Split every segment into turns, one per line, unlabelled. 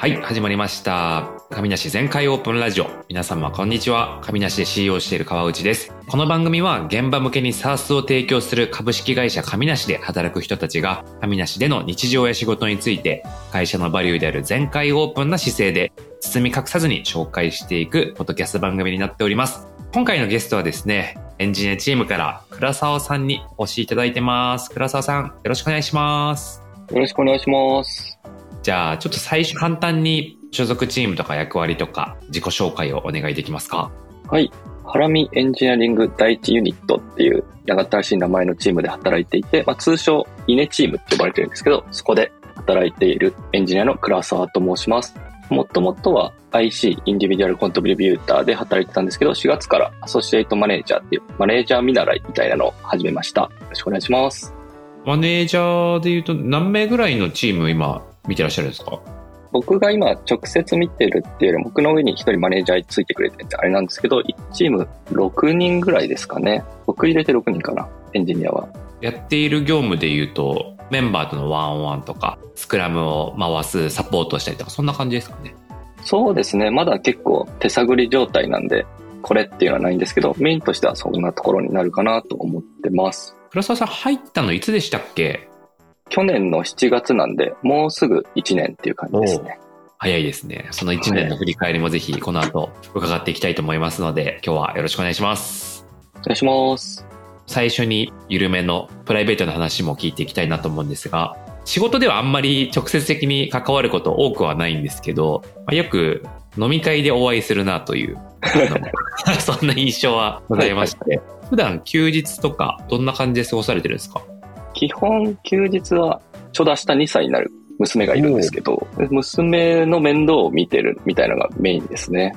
はい、始まりました。神梨全開オープンラジオ。皆様、こんにちは。神梨で CEO している川内です。この番組は、現場向けに SARS を提供する株式会社神梨で働く人たちが、神梨での日常や仕事について、会社のバリューである全開オープンな姿勢で、包み隠さずに紹介していく、ポッドキャスト番組になっております。今回のゲストはですね、エンジニアチームから倉沢さんにお越しいただいてます。倉沢さん、よろしくお願いします。
よろしくお願いします。
じゃあ、ちょっと最初簡単に所属チームとか役割とか自己紹介をお願いできますか？
はい。ハラミエンジニアリング第一ユニットっていうやがたらしい名前のチームで働いていて、まあ、通称イネチームって呼ばれてるんですけど、そこで働いているエンジニアの倉沢と申します。もともとは IC、インディビデュアルコントリビューターで働いてたんですけど、4月からアソシエイトマネージャーっていうマネージャー見習いみたいなのを始めました。よろしくお願いします。
マネージャーで言うと何名ぐらいのチーム今見てらっしゃるんですか？
僕が今直接見てるっていうよりも僕の上に一人マネージャーついてくれててあれなんですけど、1チーム6人ぐらいですかね。僕入れて6人かな、エンジニアは。
やっている業務で言うとメンバーとのワンオンワンとかスクラムを回すサポートをしたりとかそんな感じですかね？
そうですね。まだ結構手探り状態なんで、これっていうのはないんですけど、メインとしてはそんなところになるかなと思ってます。
倉沢さん入ったのいつでしたっけ？
去年の7月なんで、もうすぐ1年っていう感じですね。
早いですね。その1年の振り返りもぜひこの後伺っていきたいと思いますので今日はよろしくお願いします。
お願いします。
最初に緩めのプライベートの話も聞いていきたいなと思うんですが、仕事ではあんまり直接的に関わること多くはないんですけど、まあよく飲み会でお会いするなという、そんな印象はございまして、普段休日とかどんな感じで過ごされてるんですか？
基本休日はちょうど明日2歳になる娘がいるんですけど、娘の面倒を見てるみたいなのがメインですね。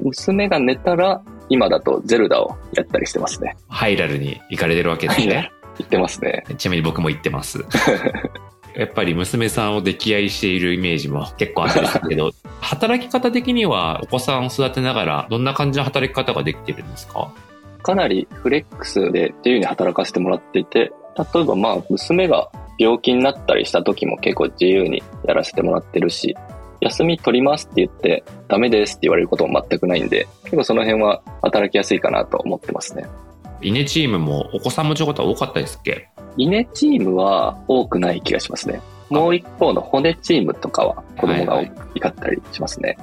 娘が寝たら、今だとゼルダをやったりしてますね。
ハイラルに行かれてるわけですね。
言ってますね。
ちなみに僕も行ってます。やっぱり娘さんを溺愛しているイメージも結構あるんですけど、働き方的にはお子さんを育てながらどんな感じの働き方ができてるんですか？
かなりフレックスで自由に働かせてもらっていて、例えばまあ娘が病気になったりした時も結構自由にやらせてもらってるし、休み取りますって言ってダメですって言われることも全くないんで、結構その辺は働きやすいかなと思ってますね。
イネチームもお子さん持ちの方多かったですっけ？
イネチームは多くない気がしますね。もう一方の骨チームとかは子供が多かったりしますね。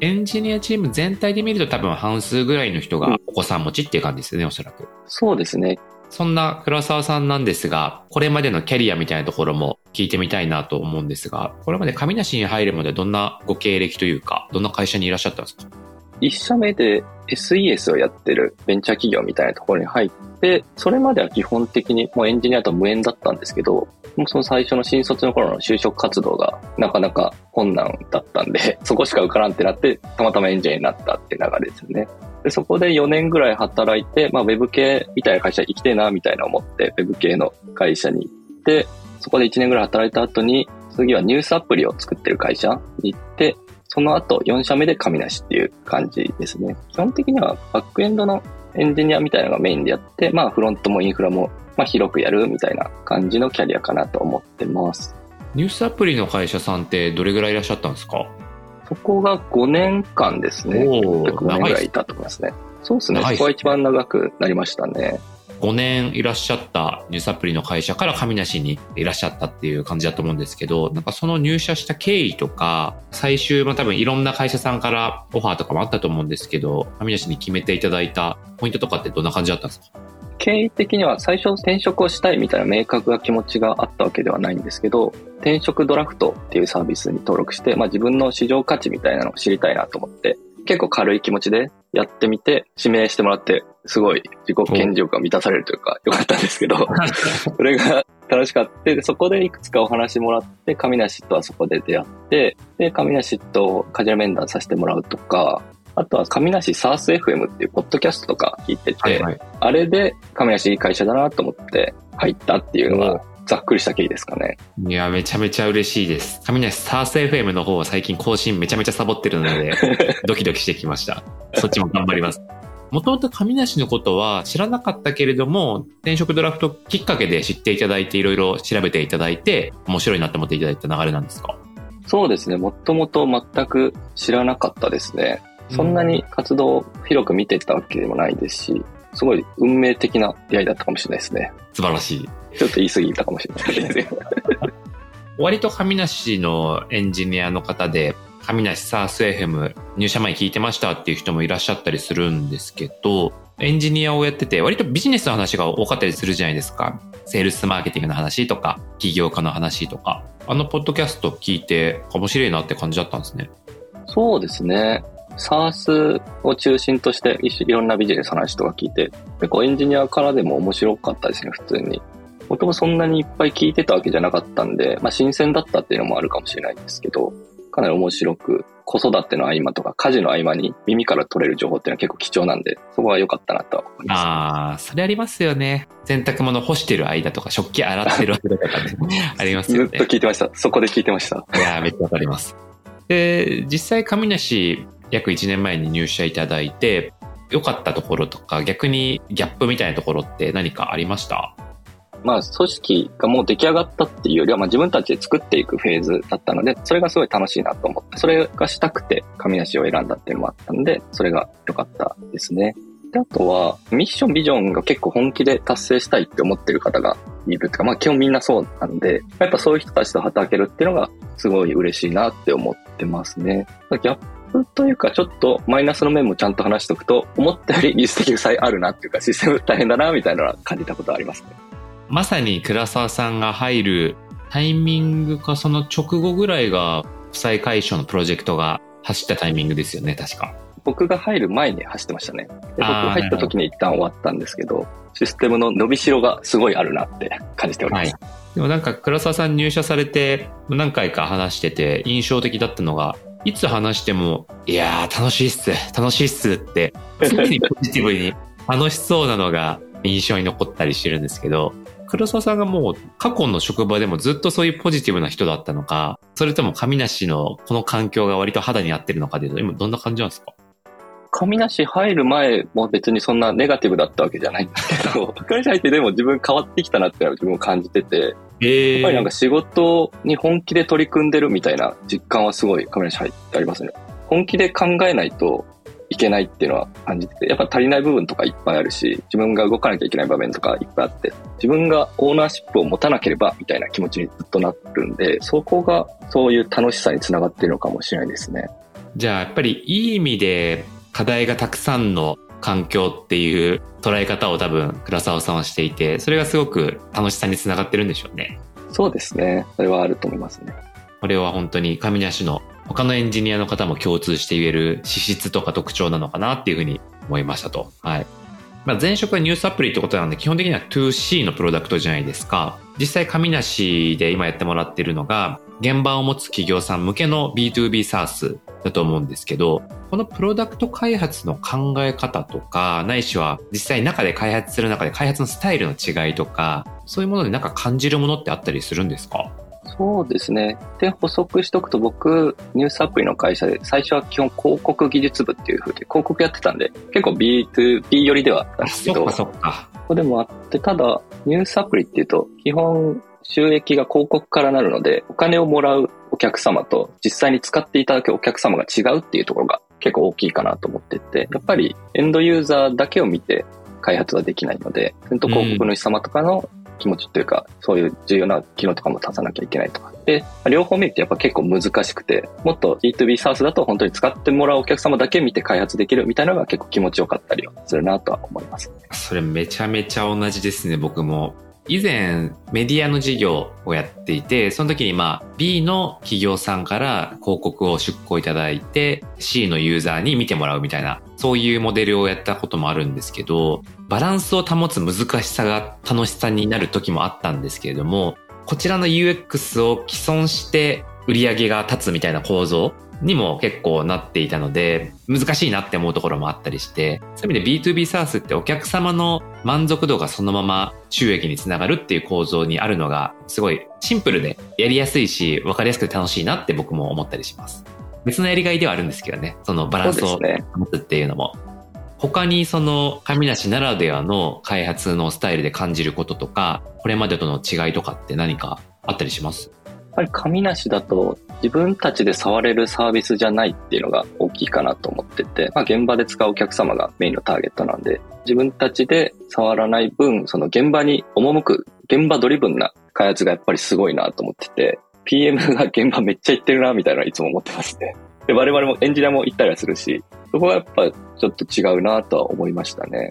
エンジニアチーム全体で見ると多分半数ぐらいの人がお子さん持ちっていう感じですよね、おそらく。
そうですね。
そんな黒沢さんなんですが、これまでのキャリアみたいなところも聞いてみたいなと思うんですが、これまで神梨に入るまでどんなご経歴というか、どんな会社にいらっしゃったんですか？
一社目で SES をやってるベンチャー企業みたいなところに入って、それまでは基本的にもうエンジニアと無縁だったんですけど、もうその最初の新卒の頃の就職活動がなかなか困難だったんで、そこしか受からんってなって、たまたまエンジニアになったって流れですよね。で、そこで4年ぐらい働いて、まあ、ウェブ系みたいな会社行きてえな、みたいな思って、ウェブ系の会社に行って、そこで1年ぐらい働いた後に、次はニュースアプリを作ってる会社に行って、その後4社目で神梨っていう感じですね。基本的にはバックエンドのエンジニアみたいなのがメインでやって、まあフロントもインフラもまあ広くやるみたいな感じのキャリアかなと思ってます。
ニュースアプリの会社さんってどれぐらいいらっしゃったんですか？
そこが5年間ですね。
おー
約5年ぐらいいたと思いますね。そうですね。そこが一番長くなりましたね。
5年いらっしゃったニュースアプリの会社から神梨にいらっしゃったっていう感じだと思うんですけど、なんかその入社した経緯とか、最終、まあ多分いろんな会社さんからオファーとかもあったと思うんですけど、神梨に決めていただいたポイントとかってどんな感じだったんですか？
経緯的には最初転職をしたいみたいな明確な気持ちがあったわけではないんですけど、転職ドラフトっていうサービスに登録して、まあ自分の市場価値みたいなのを知りたいなと思って、結構軽い気持ちでやってみて、指名してもらって、すごい自己顕示欲が満たされるというか、よかったんですけど、それが 楽しかった。で、そこでいくつかお話もらって、神梨とはそこで出会って、で、神梨とカジュアル面談させてもらうとか、あとは神梨サース FM っていうポッドキャストとか聞いてて、
はい。
あれで神梨いい会社だなと思って入ったっていうのがざっくりした経緯ですかね。
いや、めちゃめちゃ嬉しいです。神梨スタース FM の方は最近更新めちゃめちゃサボってるので、ドキドキしてきました。そっちも頑張ります。もともと神梨のことは知らなかったけれども、転職ドラフトきっかけで知っていただいて、いろいろ調べていただいて、面白いなって思っていただいた流れなんですか？
そうですね。もともと全く知らなかったですね。そんなに活動を広く見てたわけでもないですし、すごい運命的な出会いだったかもしれないですね。
素晴らしい。
ちょっと言い過ぎたかもしれないです。
割と神梨のエンジニアの方で、神梨サース FM 入社前聞いてましたっていう人もいらっしゃったりするんですけど、エンジニアをやってて、割とビジネスの話が多かったりするじゃないですか？セールスマーケティングの話とか、起業家の話とか。あのポッドキャスト聞いて面白いなって感じだったんですね。
そうですね。SARS を中心としていろんなビジネスの話とか聞いて、結構エンジニアからでも面白かったですね、普通に。もともそんなにいっぱい聞いてたわけじゃなかったんで、まあ新鮮だったっていうのもあるかもしれないんですけど、かなり面白く、子育ての合間とか家事の合間に耳から取れる情報っていうのは結構貴重なんで、そこは良かったなと思います。
ああ、それありますよね。洗濯物干してる間とか、食器洗ってる間とか、ありますよ
ね。ずっと聞いてました。そこで聞いてました。
いやめっちゃわかります。で、実際、上梨、約1年前に入社いただいて、良かったところとか、逆にギャップみたいなところって何かありました？
まあ、組織がもう出来上がったっていうよりは、まあ自分たちで作っていくフェーズだったので、それがすごい楽しいなと思って、それがしたくて神梨を選んだっていうのもあったんで、それが良かったですね。で、あとは、ミッション、ビジョンが結構本気で達成したいって思ってる方がいるとか、まあ基本みんなそうなんで、やっぱそういう人たちと働けるっていうのがすごい嬉しいなって思ってますね。ギャップというか、ちょっとマイナスの面もちゃんと話しておくと、思ったより技術的負債あるなっていうか、システム大変だなみたいなのは感じたことありますね。
まさに倉沢さんが入るタイミングかその直後ぐらいが負債解消のプロジェクトが走ったタイミングですよね、確か。
僕が入る前に走ってましたね。で僕が入った時に一旦終わったんですけど、システムの伸びしろがすごいあるなって感じております。はい、
でもなんか倉沢さん入社されて何回か話してて印象的だったのが、いつ話しても、いやー楽しいっす、楽しいっすって、常にポジティブに楽しそうなのが印象に残ったりしてるんですけど、黒沢さんがもう過去の職場でもずっとそういうポジティブな人だったのか、それとも神梨のこの環境が割と肌に合ってるのかでいうと、今どんな感じなんですか？
神梨入る前も別にそんなネガティブだったわけじゃないんですけど、神梨入ってでも自分変わってきたなって自分も感じてて、えー、やっぱりなんか仕事に本気で取り組んでるみたいな実感はすごい神梨入ってありますね。本気で考えないといけないっていうのは感じてて、やっぱ足りない部分とかいっぱいあるし、自分が動かなきゃいけない場面とかいっぱいあって、自分がオーナーシップを持たなければみたいな気持ちにずっとなるんで、そこがそういう楽しさにつながっているのかもしれないですね。
じゃあやっぱりいい意味で課題がたくさんの環境っていう捉え方を多分倉沢さんはしていて、それがすごく楽しさにつながってるんでしょうね。
そうですね。それはあると思いますね。
これは本当に上梨の他のエンジニアの方も共通して言える資質とか特徴なのかなっていうふうに思いましたと。はい。まあ、前職はニュースアプリってことなんで、基本的には 2C のプロダクトじゃないですか。実際、上梨で今やってもらってるのが、現場を持つ企業さん向けの B2B SaaS だと思うんですけど、このプロダクト開発の考え方とか、ないしは実際中で開発する中で開発のスタイルの違いとか、そういうものでなんか感じるものってあったりするんですか？
そうですね。で、補足しとくと僕、ニュースアプリの会社で最初は基本広告技術部っていう風で広告やってたんで、結構 B2B 寄りではあったんですけど、
そっかそっか。
ここでもあって、ただ、ニュースアプリっていうと、基本収益が広告からなるので、お金をもらうお客様と実際に使っていただくお客様が違うっていうところが結構大きいかなと思ってて、やっぱりエンドユーザーだけを見て開発はできないので、広告主様とかの気持ちというか、そういう重要な機能とかも足さなきゃいけないとか。で、両方見るってやっぱ結構難しくて、もっと B2B サースだと本当に使ってもらうお客様だけ見て開発できるみたいなのが結構気持ちよかったりするなとは思います。
それめちゃめちゃ同じですね、僕も。以前メディアの事業をやっていて、その時にまあ B の企業さんから広告を出稿いただいて C のユーザーに見てもらうみたいな、そういうモデルをやったこともあるんですけど、バランスを保つ難しさが楽しさになる時もあったんですけれども、こちらの UX を既存して売り上げが立つみたいな構造にも結構なっていたので、難しいなって思うところもあったりして、そういう意味で B2B サースってお客様の満足度がそのまま収益につながるっていう構造にあるのが、すごいシンプルでやりやすいし、わかりやすくて楽しいなって僕も思ったりします。別のやりがいではあるんですけどね、そのバランスを持つっていうのも。他にその神梨ならではの開発のスタイルで感じることとか、これまでとの違いとかって何かあったりします？
やっぱり紙なしだと自分たちで触れるサービスじゃないっていうのが大きいかなと思ってて、まあ現場で使うお客様がメインのターゲットなんで、自分たちで触らない分、その現場に赴く、現場ドリブンな開発がやっぱりすごいなと思ってて、PM が現場めっちゃ行ってるなみたいないつも思ってますね。で、我々もエンジニアも行ったりはするし、そこはやっぱちょっと違うなとは思いましたね。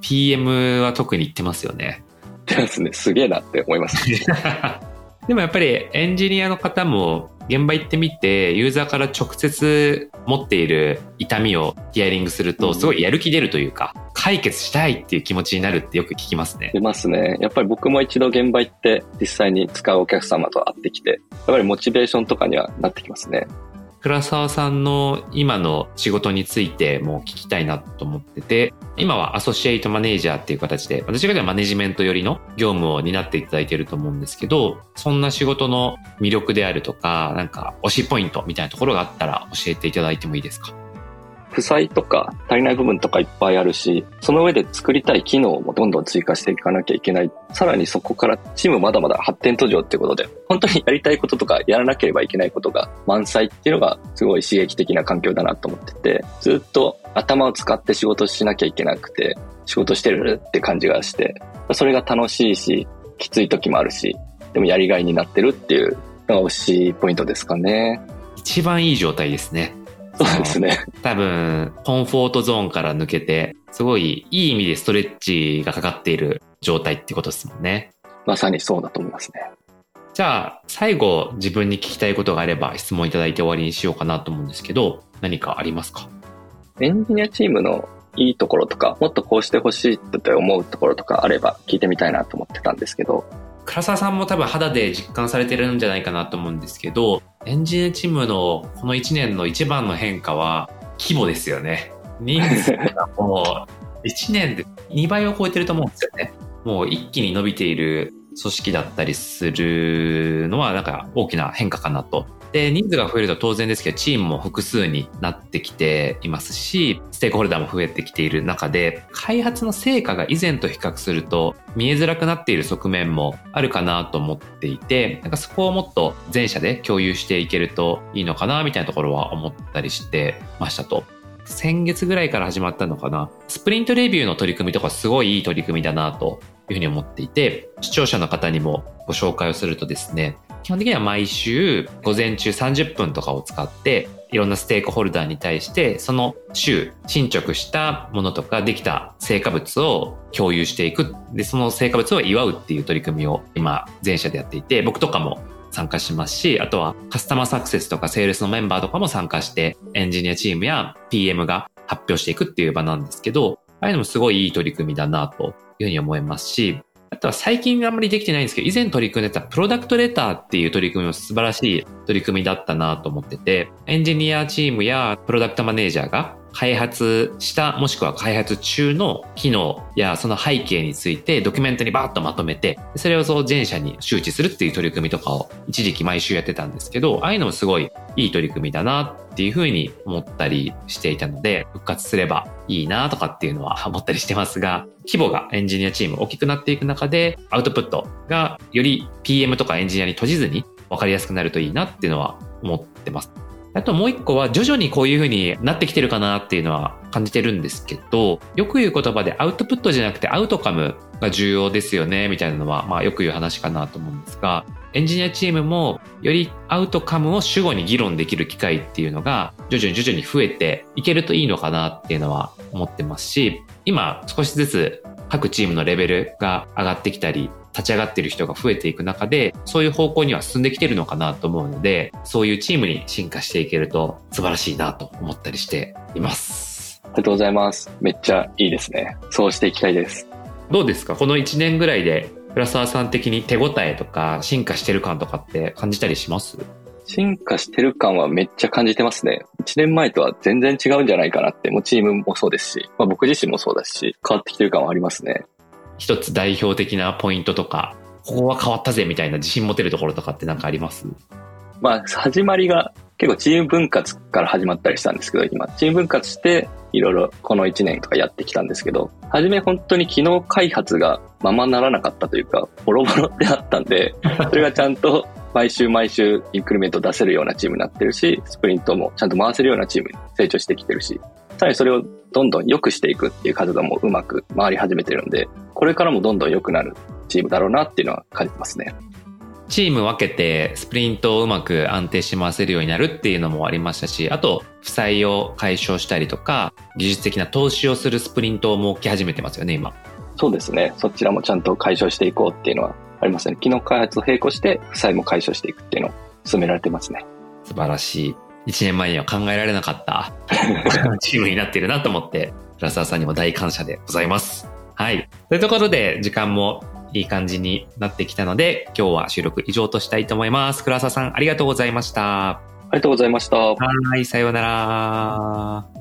PM は特に言ってますよね。
ですね。すげえなって思います。
でもやっぱりエンジニアの方も現場行ってみて、ユーザーから直接持っている痛みをヒアリングすると、すごいやる気出るというか、解決したいっていう気持ちになるってよく聞きますね。
出ますね。やっぱり僕も一度現場行って実際に使うお客様と会ってきて、やっぱりモチベーションとかにはなってきますね。
倉沢さんの今の仕事についても聞きたいなと思ってて、今はアソシエイトマネージャーっていう形で、私がではマネジメント寄りの業務を担っていただいていると思うんですけど、そんな仕事の魅力であるとか、なんか推しポイントみたいなところがあったら教えていただいてもいいですか？
負債とか足りない部分とかいっぱいあるし、その上で作りたい機能もどんどん追加していかなきゃいけない。さらにそこからチームまだまだ発展途上ってことで、本当にやりたいこととかやらなければいけないことが満載っていうのがすごい刺激的な環境だなと思ってて、ずっと頭を使って仕事しなきゃいけなくて、仕事してるって感じがして、それが楽しいし、きつい時もあるし、でもやりがいになってるっていうのが推しポイントですかね。
一番いい状態ですね。
そうですね。
多分、コンフォートゾーンから抜けて、すごいいい意味でストレッチがかかっている状態ってことですもんね。
まさにそうだと思いますね。
じゃあ、最後自分に聞きたいことがあれば質問いただいて終わりにしようかなと思うんですけど、何かありますか？
エンジニアチームのいいところとか、もっとこうしてほしいって思うところとかあれば聞いてみたいなと思ってたんですけど。
唐沢さんも多分肌で実感されてるんじゃないかなと思うんですけど、エンジニアチームのこの1年の一番の変化は規模ですよね。人数がもう1年で2倍を超えてると思うんですよね。もう一気に伸びている組織だったりするのはなんか大きな変化かなとで、人数が増えると当然ですけど、チームも複数になってきていますし、ステークホルダーも増えてきている中で、開発の成果が以前と比較すると見えづらくなっている側面もあるかなと思っていて、なんかそこをもっと全社で共有していけるといいのかな、みたいなところは思ったりしてましたと。先月ぐらいから始まったのかな。スプリントレビューの取り組みとかすごいいい取り組みだなとというふうに思っていて、視聴者の方にもご紹介をするとですね、基本的には毎週午前中30分とかを使っていろんなステークホルダーに対してその週進捗したものとかできた成果物を共有していく。でその成果物を祝うっていう取り組みを今全社でやっていて僕とかも参加しますし、あとはカスタマーサクセスとかセールスのメンバーとかも参加してエンジニアチームや PM が発表していくっていう場なんですけど、ああいうのもすごいいい取り組みだなというふうに思いますし、あとは最近あんまりできてないんですけど、以前取り組んでたプロダクトレターっていう取り組みも素晴らしい取り組みだったなと思ってて、エンジニアチームやプロダクトマネージャーが開発したもしくは開発中の機能やその背景についてドキュメントにバーッとまとめて、それをそう全社に周知するっていう取り組みとかを一時期毎週やってたんですけど、ああいうのもすごいいい取り組みだなっていうふうに思ったりしていたので、復活すればいいなとかっていうのは思ったりしてますが、規模がエンジニアチーム大きくなっていく中で、アウトプットがより PM とかエンジニアに閉じずに分かりやすくなるといいなっていうのは思ってます。あともう一個は徐々にこういう風になってきてるかなっていうのは感じてるんですけど、よく言う言葉でアウトプットじゃなくてアウトカムが重要ですよねみたいなのは、まあよく言う話かなと思うんですが、エンジニアチームもよりアウトカムを主語に議論できる機会っていうのが徐々に徐々に増えていけるといいのかなっていうのは思ってますし、今少しずつ各チームのレベルが上がってきたり、立ち上がっている人が増えていく中で、そういう方向には進んできてるのかなと思うので、そういうチームに進化していけると素晴らしいなと思ったりしています。
ありがとうございます。めっちゃいいですね。そうしていきたいです。
どうですか？この1年ぐらいで、浦沢さん的に手応えとか進化してる感とかって感じたりします？
進化してる感はめっちゃ感じてますね。1年前とは全然違うんじゃないかなって、もうチームもそうですし、まあ、僕自身もそうだし、変わってきてる感はありますね。
一つ代表的なポイントとか、ここは変わったぜみたいな自信持てるところとかって何かあります？
まあ、始まりが結構チーム分割から始まったりしたんですけど、今、チーム分割して、いろいろこの1年とかやってきたんですけど、初め本当に機能開発がままならなかったというか、ボロボロであったんで、それがちゃんと毎週毎週インクリメント出せるようなチームになってるし、スプリントもちゃんと回せるようなチームに成長してきてるし、さらにそれをどんどん良くしていくっていう活動もうまく回り始めてるんで、これからもどんどん良くなるチームだろうなっていうのは感じてますね。
チーム分けてスプリントをうまく安定し回せるようになるっていうのもありましたし、あと、負債を解消したりとか、技術的な投資をするスプリントを設け始めてますよね、今。
そうですね。そちらもちゃんと解消していこうっていうのはありますね。機能開発を並行して負債も解消していくっていうのを進められてますね。
素晴らしい。1年前には考えられなかった チームになっているなと思って、浦沢さんにも大感謝でございます。はい。というところで、時間もいい感じになってきたので、今日は収録以上としたいと思います。倉沢さん、ありがとうございました。あ
りがとうございました。は
い、さようなら。